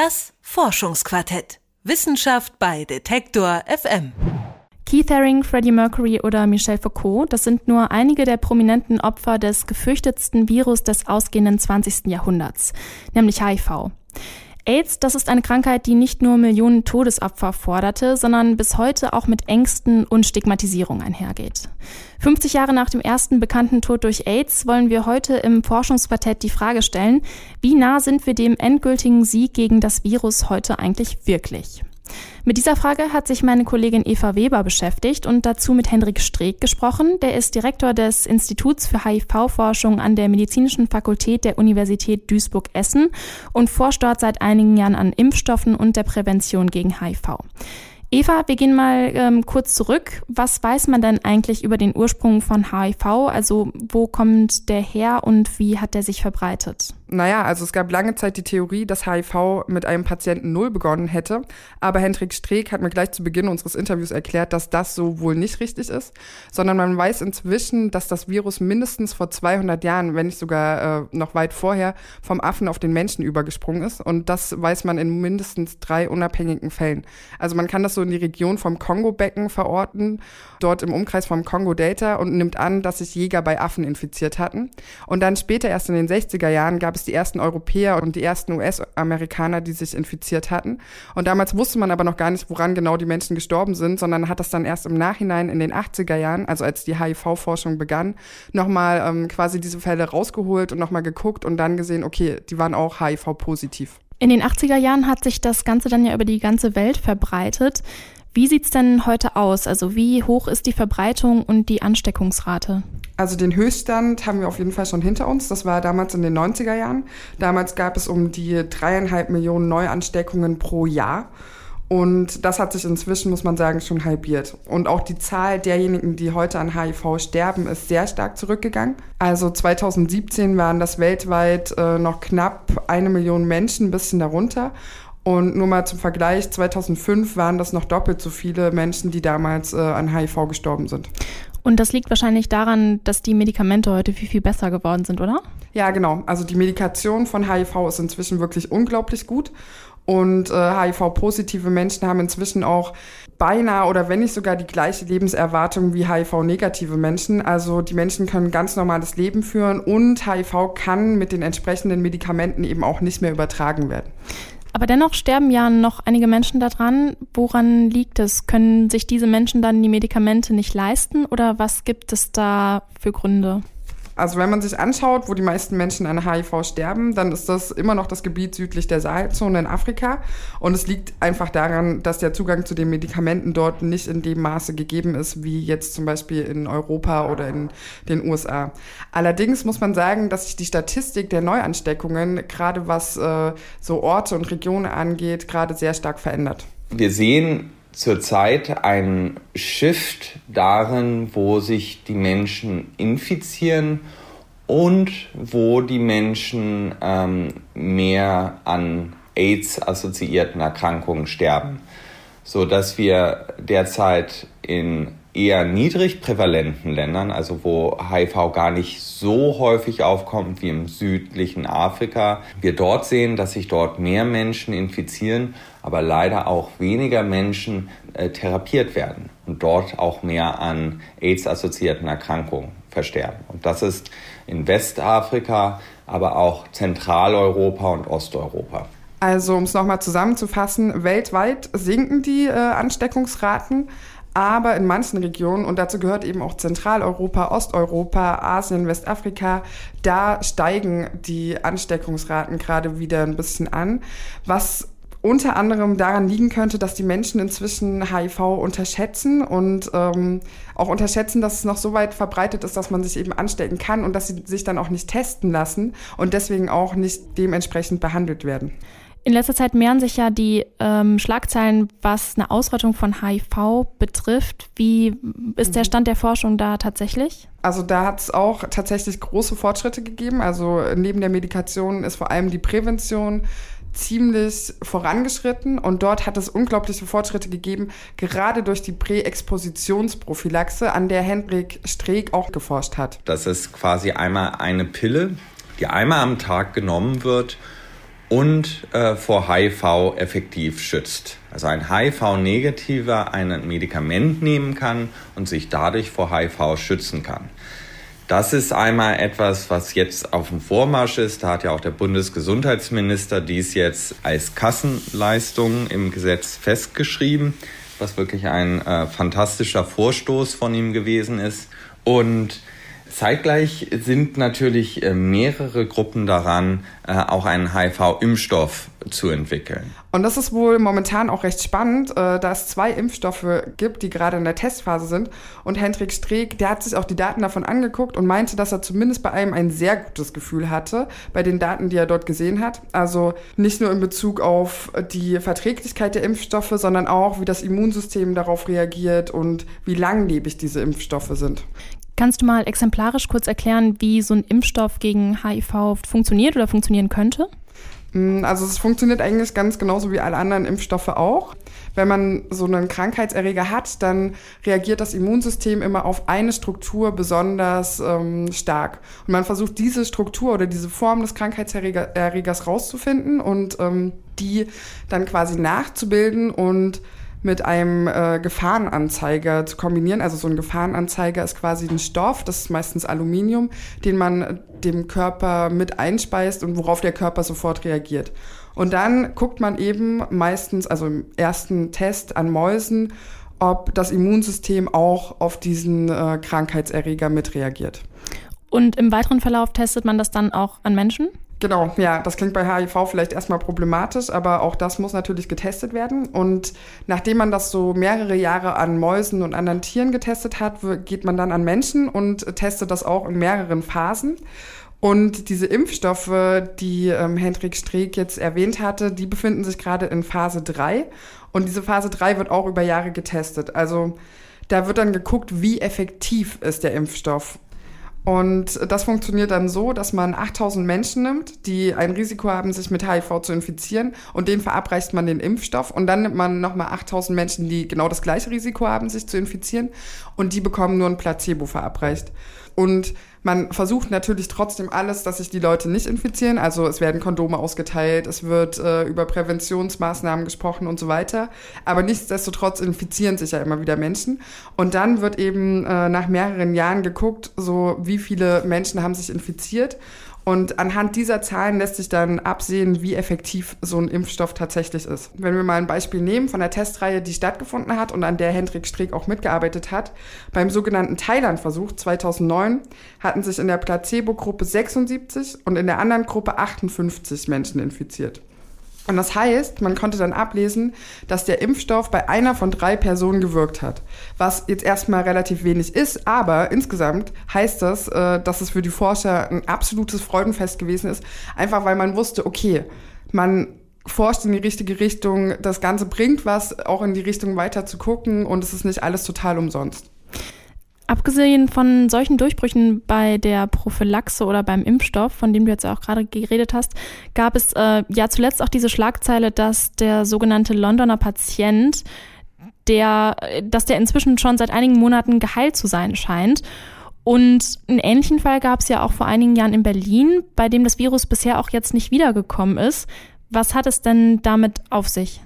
Das Forschungsquartett. Wissenschaft bei Detektor FM. Keith Haring, Freddie Mercury oder Michel Foucault, das sind nur einige der prominenten Opfer des gefürchtetsten Virus des ausgehenden 20. Jahrhunderts, nämlich HIV. AIDS, das ist eine Krankheit, die nicht nur Millionen Todesopfer forderte, sondern bis heute auch mit Ängsten und Stigmatisierung einhergeht. 50 Jahre nach dem ersten bekannten Tod durch AIDS wollen wir heute im Forschungsquartett die Frage stellen, wie nah sind wir dem endgültigen Sieg gegen das Virus heute eigentlich wirklich? Mit dieser Frage hat sich meine Kollegin Eva Weber beschäftigt und dazu mit Hendrik Streeck gesprochen. Der ist Direktor des Instituts für HIV-Forschung an der Medizinischen Fakultät der Universität Duisburg-Essen und forscht dort seit einigen Jahren an Impfstoffen und der Prävention gegen HIV. Eva, wir gehen mal ähm, kurz zurück. Was weiß man denn eigentlich über den Ursprung von HIV? Also wo kommt der her und wie hat der sich verbreitet? Naja, also es gab lange Zeit die Theorie, dass HIV mit einem Patienten Null begonnen hätte. Aber Hendrik Streeck hat mir gleich zu Beginn unseres Interviews erklärt, dass das so wohl nicht richtig ist, sondern man weiß inzwischen, dass das Virus mindestens vor 200 Jahren, wenn nicht sogar äh, noch weit vorher, vom Affen auf den Menschen übergesprungen ist. Und das weiß man in mindestens drei unabhängigen Fällen. Also man kann das so in die Region vom Kongo-Becken verorten, dort im Umkreis vom Kongo-Delta und nimmt an, dass sich Jäger bei Affen infiziert hatten. Und dann später, erst in den 60er Jahren, gab es die ersten Europäer und die ersten US-Amerikaner, die sich infiziert hatten. Und damals wusste man aber noch gar nicht, woran genau die Menschen gestorben sind, sondern hat das dann erst im Nachhinein in den 80er Jahren, also als die HIV-Forschung begann, nochmal ähm, quasi diese Fälle rausgeholt und nochmal geguckt und dann gesehen, okay, die waren auch HIV-positiv. In den 80er Jahren hat sich das Ganze dann ja über die ganze Welt verbreitet. Wie sieht's denn heute aus? Also wie hoch ist die Verbreitung und die Ansteckungsrate? Also den Höchststand haben wir auf jeden Fall schon hinter uns. Das war damals in den 90er Jahren. Damals gab es um die dreieinhalb Millionen Neuansteckungen pro Jahr. Und das hat sich inzwischen, muss man sagen, schon halbiert. Und auch die Zahl derjenigen, die heute an HIV sterben, ist sehr stark zurückgegangen. Also 2017 waren das weltweit äh, noch knapp eine Million Menschen, ein bisschen darunter. Und nur mal zum Vergleich, 2005 waren das noch doppelt so viele Menschen, die damals äh, an HIV gestorben sind. Und das liegt wahrscheinlich daran, dass die Medikamente heute viel, viel besser geworden sind, oder? Ja, genau. Also die Medikation von HIV ist inzwischen wirklich unglaublich gut. Und äh, HIV-positive Menschen haben inzwischen auch beinahe oder wenn nicht sogar die gleiche Lebenserwartung wie HIV-negative Menschen. Also die Menschen können ganz normales Leben führen und HIV kann mit den entsprechenden Medikamenten eben auch nicht mehr übertragen werden. Aber dennoch sterben ja noch einige Menschen daran. Woran liegt es? Können sich diese Menschen dann die Medikamente nicht leisten oder was gibt es da für Gründe? Also wenn man sich anschaut, wo die meisten Menschen an HIV sterben, dann ist das immer noch das Gebiet südlich der Sahelzone in Afrika. Und es liegt einfach daran, dass der Zugang zu den Medikamenten dort nicht in dem Maße gegeben ist, wie jetzt zum Beispiel in Europa oder in den USA. Allerdings muss man sagen, dass sich die Statistik der Neuansteckungen, gerade was äh, so Orte und Regionen angeht, gerade sehr stark verändert. Wir sehen zurzeit ein Shift darin, wo sich die Menschen infizieren und wo die Menschen ähm, mehr an AIDS-assoziierten Erkrankungen sterben, so dass wir derzeit in eher niedrig prävalenten Ländern, also wo HIV gar nicht so häufig aufkommt wie im südlichen Afrika, wir dort sehen, dass sich dort mehr Menschen infizieren, aber leider auch weniger Menschen äh, therapiert werden und dort auch mehr an AIDS-assoziierten Erkrankungen versterben. Und das ist in Westafrika, aber auch Zentraleuropa und Osteuropa. Also um es nochmal zusammenzufassen, weltweit sinken die äh, Ansteckungsraten, aber in manchen Regionen, und dazu gehört eben auch Zentraleuropa, Osteuropa, Asien, Westafrika, da steigen die Ansteckungsraten gerade wieder ein bisschen an, was unter anderem daran liegen könnte, dass die Menschen inzwischen HIV unterschätzen und ähm, auch unterschätzen, dass es noch so weit verbreitet ist, dass man sich eben anstecken kann und dass sie sich dann auch nicht testen lassen und deswegen auch nicht dementsprechend behandelt werden. In letzter Zeit mehren sich ja die ähm, Schlagzeilen, was eine Ausrottung von HIV betrifft. Wie ist der mhm. Stand der Forschung da tatsächlich? Also da hat es auch tatsächlich große Fortschritte gegeben. Also neben der Medikation ist vor allem die Prävention ziemlich vorangeschritten und dort hat es unglaubliche Fortschritte gegeben, gerade durch die Präexpositionsprophylaxe, an der Hendrik Streeck auch geforscht hat. Das ist quasi einmal eine Pille, die einmal am Tag genommen wird und äh, vor HIV effektiv schützt. Also ein HIV-Negativer ein Medikament nehmen kann und sich dadurch vor HIV schützen kann. Das ist einmal etwas, was jetzt auf dem Vormarsch ist. Da hat ja auch der Bundesgesundheitsminister dies jetzt als Kassenleistung im Gesetz festgeschrieben, was wirklich ein äh, fantastischer Vorstoß von ihm gewesen ist. Und Zeitgleich sind natürlich äh, mehrere Gruppen daran, äh, auch einen HIV-Impfstoff zu entwickeln. Und das ist wohl momentan auch recht spannend, äh, da es zwei Impfstoffe gibt, die gerade in der Testphase sind. Und Hendrik Streeck, der hat sich auch die Daten davon angeguckt und meinte, dass er zumindest bei einem ein sehr gutes Gefühl hatte, bei den Daten, die er dort gesehen hat. Also nicht nur in Bezug auf die Verträglichkeit der Impfstoffe, sondern auch, wie das Immunsystem darauf reagiert und wie langlebig diese Impfstoffe sind. Kannst du mal exemplarisch kurz erklären, wie so ein Impfstoff gegen HIV funktioniert oder funktionieren könnte? Mm, also es funktioniert eigentlich ganz genauso wie alle anderen Impfstoffe auch. Wenn man so einen Krankheitserreger hat, dann reagiert das Immunsystem immer auf eine Struktur besonders ähm, stark. Und man versucht diese Struktur oder diese Form des Krankheitserregers rauszufinden und ähm, die dann quasi nachzubilden und mit einem äh, Gefahrenanzeiger zu kombinieren. Also so ein Gefahrenanzeiger ist quasi ein Stoff, das ist meistens Aluminium, den man dem Körper mit einspeist und worauf der Körper sofort reagiert. Und dann guckt man eben meistens, also im ersten Test an Mäusen, ob das Immunsystem auch auf diesen äh, Krankheitserreger mitreagiert. Und im weiteren Verlauf testet man das dann auch an Menschen? Genau, ja, das klingt bei HIV vielleicht erstmal problematisch, aber auch das muss natürlich getestet werden. Und nachdem man das so mehrere Jahre an Mäusen und anderen Tieren getestet hat, geht man dann an Menschen und testet das auch in mehreren Phasen. Und diese Impfstoffe, die ähm, Hendrik Streeck jetzt erwähnt hatte, die befinden sich gerade in Phase 3. Und diese Phase 3 wird auch über Jahre getestet. Also da wird dann geguckt, wie effektiv ist der Impfstoff. Und das funktioniert dann so, dass man 8000 Menschen nimmt, die ein Risiko haben, sich mit HIV zu infizieren. Und denen verabreicht man den Impfstoff. Und dann nimmt man nochmal 8000 Menschen, die genau das gleiche Risiko haben, sich zu infizieren. Und die bekommen nur ein Placebo verabreicht. Und man versucht natürlich trotzdem alles, dass sich die Leute nicht infizieren. Also es werden Kondome ausgeteilt, es wird äh, über Präventionsmaßnahmen gesprochen und so weiter. Aber nichtsdestotrotz infizieren sich ja immer wieder Menschen. Und dann wird eben äh, nach mehreren Jahren geguckt, so wie viele Menschen haben sich infiziert. Und anhand dieser Zahlen lässt sich dann absehen, wie effektiv so ein Impfstoff tatsächlich ist. Wenn wir mal ein Beispiel nehmen von der Testreihe, die stattgefunden hat und an der Hendrik Streeck auch mitgearbeitet hat, beim sogenannten Thailand-Versuch 2009 hatten sich in der Placebo-Gruppe 76 und in der anderen Gruppe 58 Menschen infiziert. Und das heißt, man konnte dann ablesen, dass der Impfstoff bei einer von drei Personen gewirkt hat. Was jetzt erstmal relativ wenig ist, aber insgesamt heißt das, äh, dass es für die Forscher ein absolutes Freudenfest gewesen ist. Einfach weil man wusste, okay, man forscht in die richtige Richtung, das Ganze bringt was, auch in die Richtung weiter zu gucken und es ist nicht alles total umsonst. Abgesehen von solchen Durchbrüchen bei der Prophylaxe oder beim Impfstoff, von dem du jetzt auch gerade geredet hast, gab es äh, ja zuletzt auch diese Schlagzeile, dass der sogenannte Londoner Patient, der, dass der inzwischen schon seit einigen Monaten geheilt zu sein scheint. Und einen ähnlichen Fall gab es ja auch vor einigen Jahren in Berlin, bei dem das Virus bisher auch jetzt nicht wiedergekommen ist. Was hat es denn damit auf sich?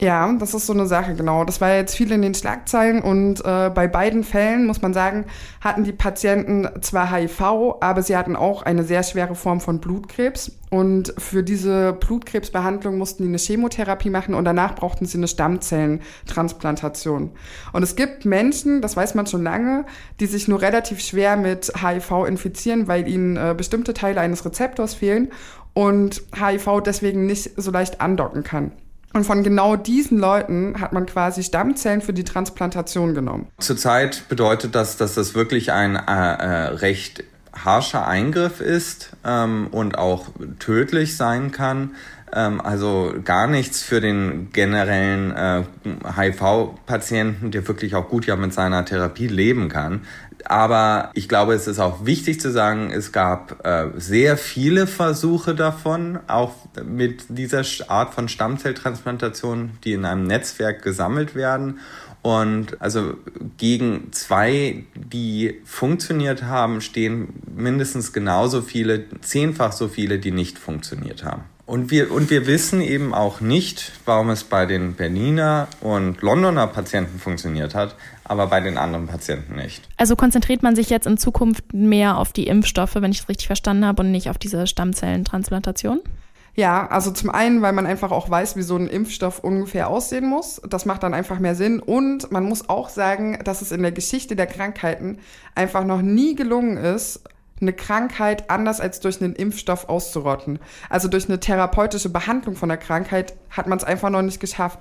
Ja, das ist so eine Sache, genau. Das war jetzt viel in den Schlagzeilen und äh, bei beiden Fällen, muss man sagen, hatten die Patienten zwar HIV, aber sie hatten auch eine sehr schwere Form von Blutkrebs. Und für diese Blutkrebsbehandlung mussten die eine Chemotherapie machen und danach brauchten sie eine Stammzellentransplantation. Und es gibt Menschen, das weiß man schon lange, die sich nur relativ schwer mit HIV infizieren, weil ihnen äh, bestimmte Teile eines Rezeptors fehlen und HIV deswegen nicht so leicht andocken kann. Und von genau diesen Leuten hat man quasi Stammzellen für die Transplantation genommen. Zurzeit bedeutet das, dass das wirklich ein äh, äh, recht harscher Eingriff ist ähm, und auch tödlich sein kann. Ähm, also gar nichts für den generellen äh, HIV-Patienten, der wirklich auch gut ja mit seiner Therapie leben kann. Aber ich glaube, es ist auch wichtig zu sagen, es gab äh, sehr viele Versuche davon, auch mit dieser Art von Stammzelltransplantation, die in einem Netzwerk gesammelt werden. Und also gegen zwei, die funktioniert haben, stehen mindestens genauso viele, zehnfach so viele, die nicht funktioniert haben. Und wir, und wir wissen eben auch nicht, warum es bei den Berliner und Londoner Patienten funktioniert hat, aber bei den anderen Patienten nicht. Also konzentriert man sich jetzt in Zukunft mehr auf die Impfstoffe, wenn ich es richtig verstanden habe, und nicht auf diese Stammzellentransplantation? Ja, also zum einen, weil man einfach auch weiß, wie so ein Impfstoff ungefähr aussehen muss. Das macht dann einfach mehr Sinn. Und man muss auch sagen, dass es in der Geschichte der Krankheiten einfach noch nie gelungen ist, eine Krankheit anders als durch einen Impfstoff auszurotten. Also durch eine therapeutische Behandlung von der Krankheit hat man es einfach noch nicht geschafft.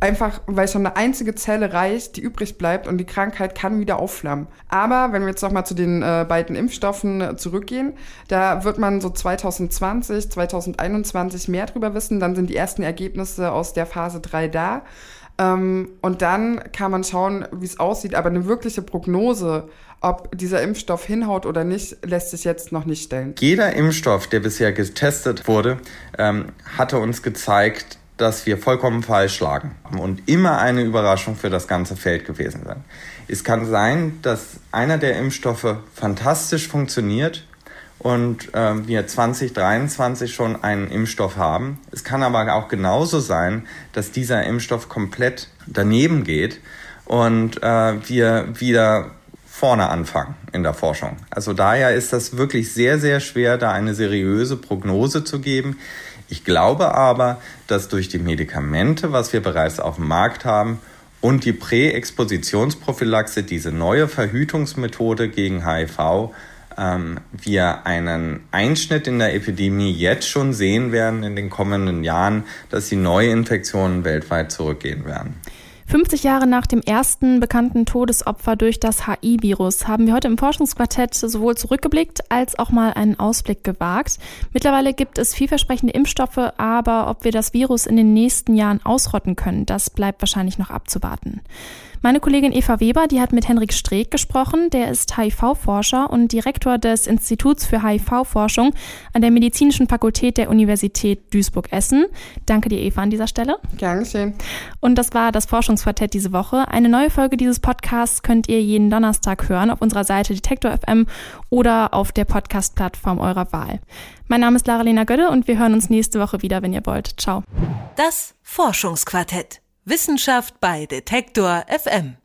Einfach, weil schon eine einzige Zelle reicht, die übrig bleibt und die Krankheit kann wieder aufflammen. Aber wenn wir jetzt nochmal zu den äh, beiden Impfstoffen äh, zurückgehen, da wird man so 2020, 2021 mehr drüber wissen. Dann sind die ersten Ergebnisse aus der Phase 3 da. Ähm, und dann kann man schauen, wie es aussieht. Aber eine wirkliche Prognose, ob dieser Impfstoff hinhaut oder nicht, lässt sich jetzt noch nicht stellen. Jeder Impfstoff, der bisher getestet wurde, ähm, hatte uns gezeigt, dass wir vollkommen falsch lagen und immer eine Überraschung für das ganze Feld gewesen sein. Es kann sein, dass einer der Impfstoffe fantastisch funktioniert und äh, wir 2023 schon einen Impfstoff haben. Es kann aber auch genauso sein, dass dieser Impfstoff komplett daneben geht und äh, wir wieder vorne anfangen in der Forschung. Also daher ist das wirklich sehr, sehr schwer, da eine seriöse Prognose zu geben. Ich glaube aber, dass durch die Medikamente, was wir bereits auf dem Markt haben, und die Präexpositionsprophylaxe, diese neue Verhütungsmethode gegen HIV, ähm, wir einen Einschnitt in der Epidemie jetzt schon sehen werden in den kommenden Jahren, dass die Neuinfektionen weltweit zurückgehen werden. 50 Jahre nach dem ersten bekannten Todesopfer durch das HI-Virus haben wir heute im Forschungsquartett sowohl zurückgeblickt als auch mal einen Ausblick gewagt. Mittlerweile gibt es vielversprechende Impfstoffe, aber ob wir das Virus in den nächsten Jahren ausrotten können, das bleibt wahrscheinlich noch abzuwarten. Meine Kollegin Eva Weber, die hat mit Henrik Streeck gesprochen. Der ist HIV-Forscher und Direktor des Instituts für HIV-Forschung an der Medizinischen Fakultät der Universität Duisburg-Essen. Danke dir, Eva, an dieser Stelle. Gern geschehen. Und das war das Forschungsquartett diese Woche. Eine neue Folge dieses Podcasts könnt ihr jeden Donnerstag hören auf unserer Seite Detektor FM oder auf der Podcast-Plattform eurer Wahl. Mein Name ist Lara-Lena Gödde und wir hören uns nächste Woche wieder, wenn ihr wollt. Ciao. Das Forschungsquartett. Wissenschaft bei Detektor FM.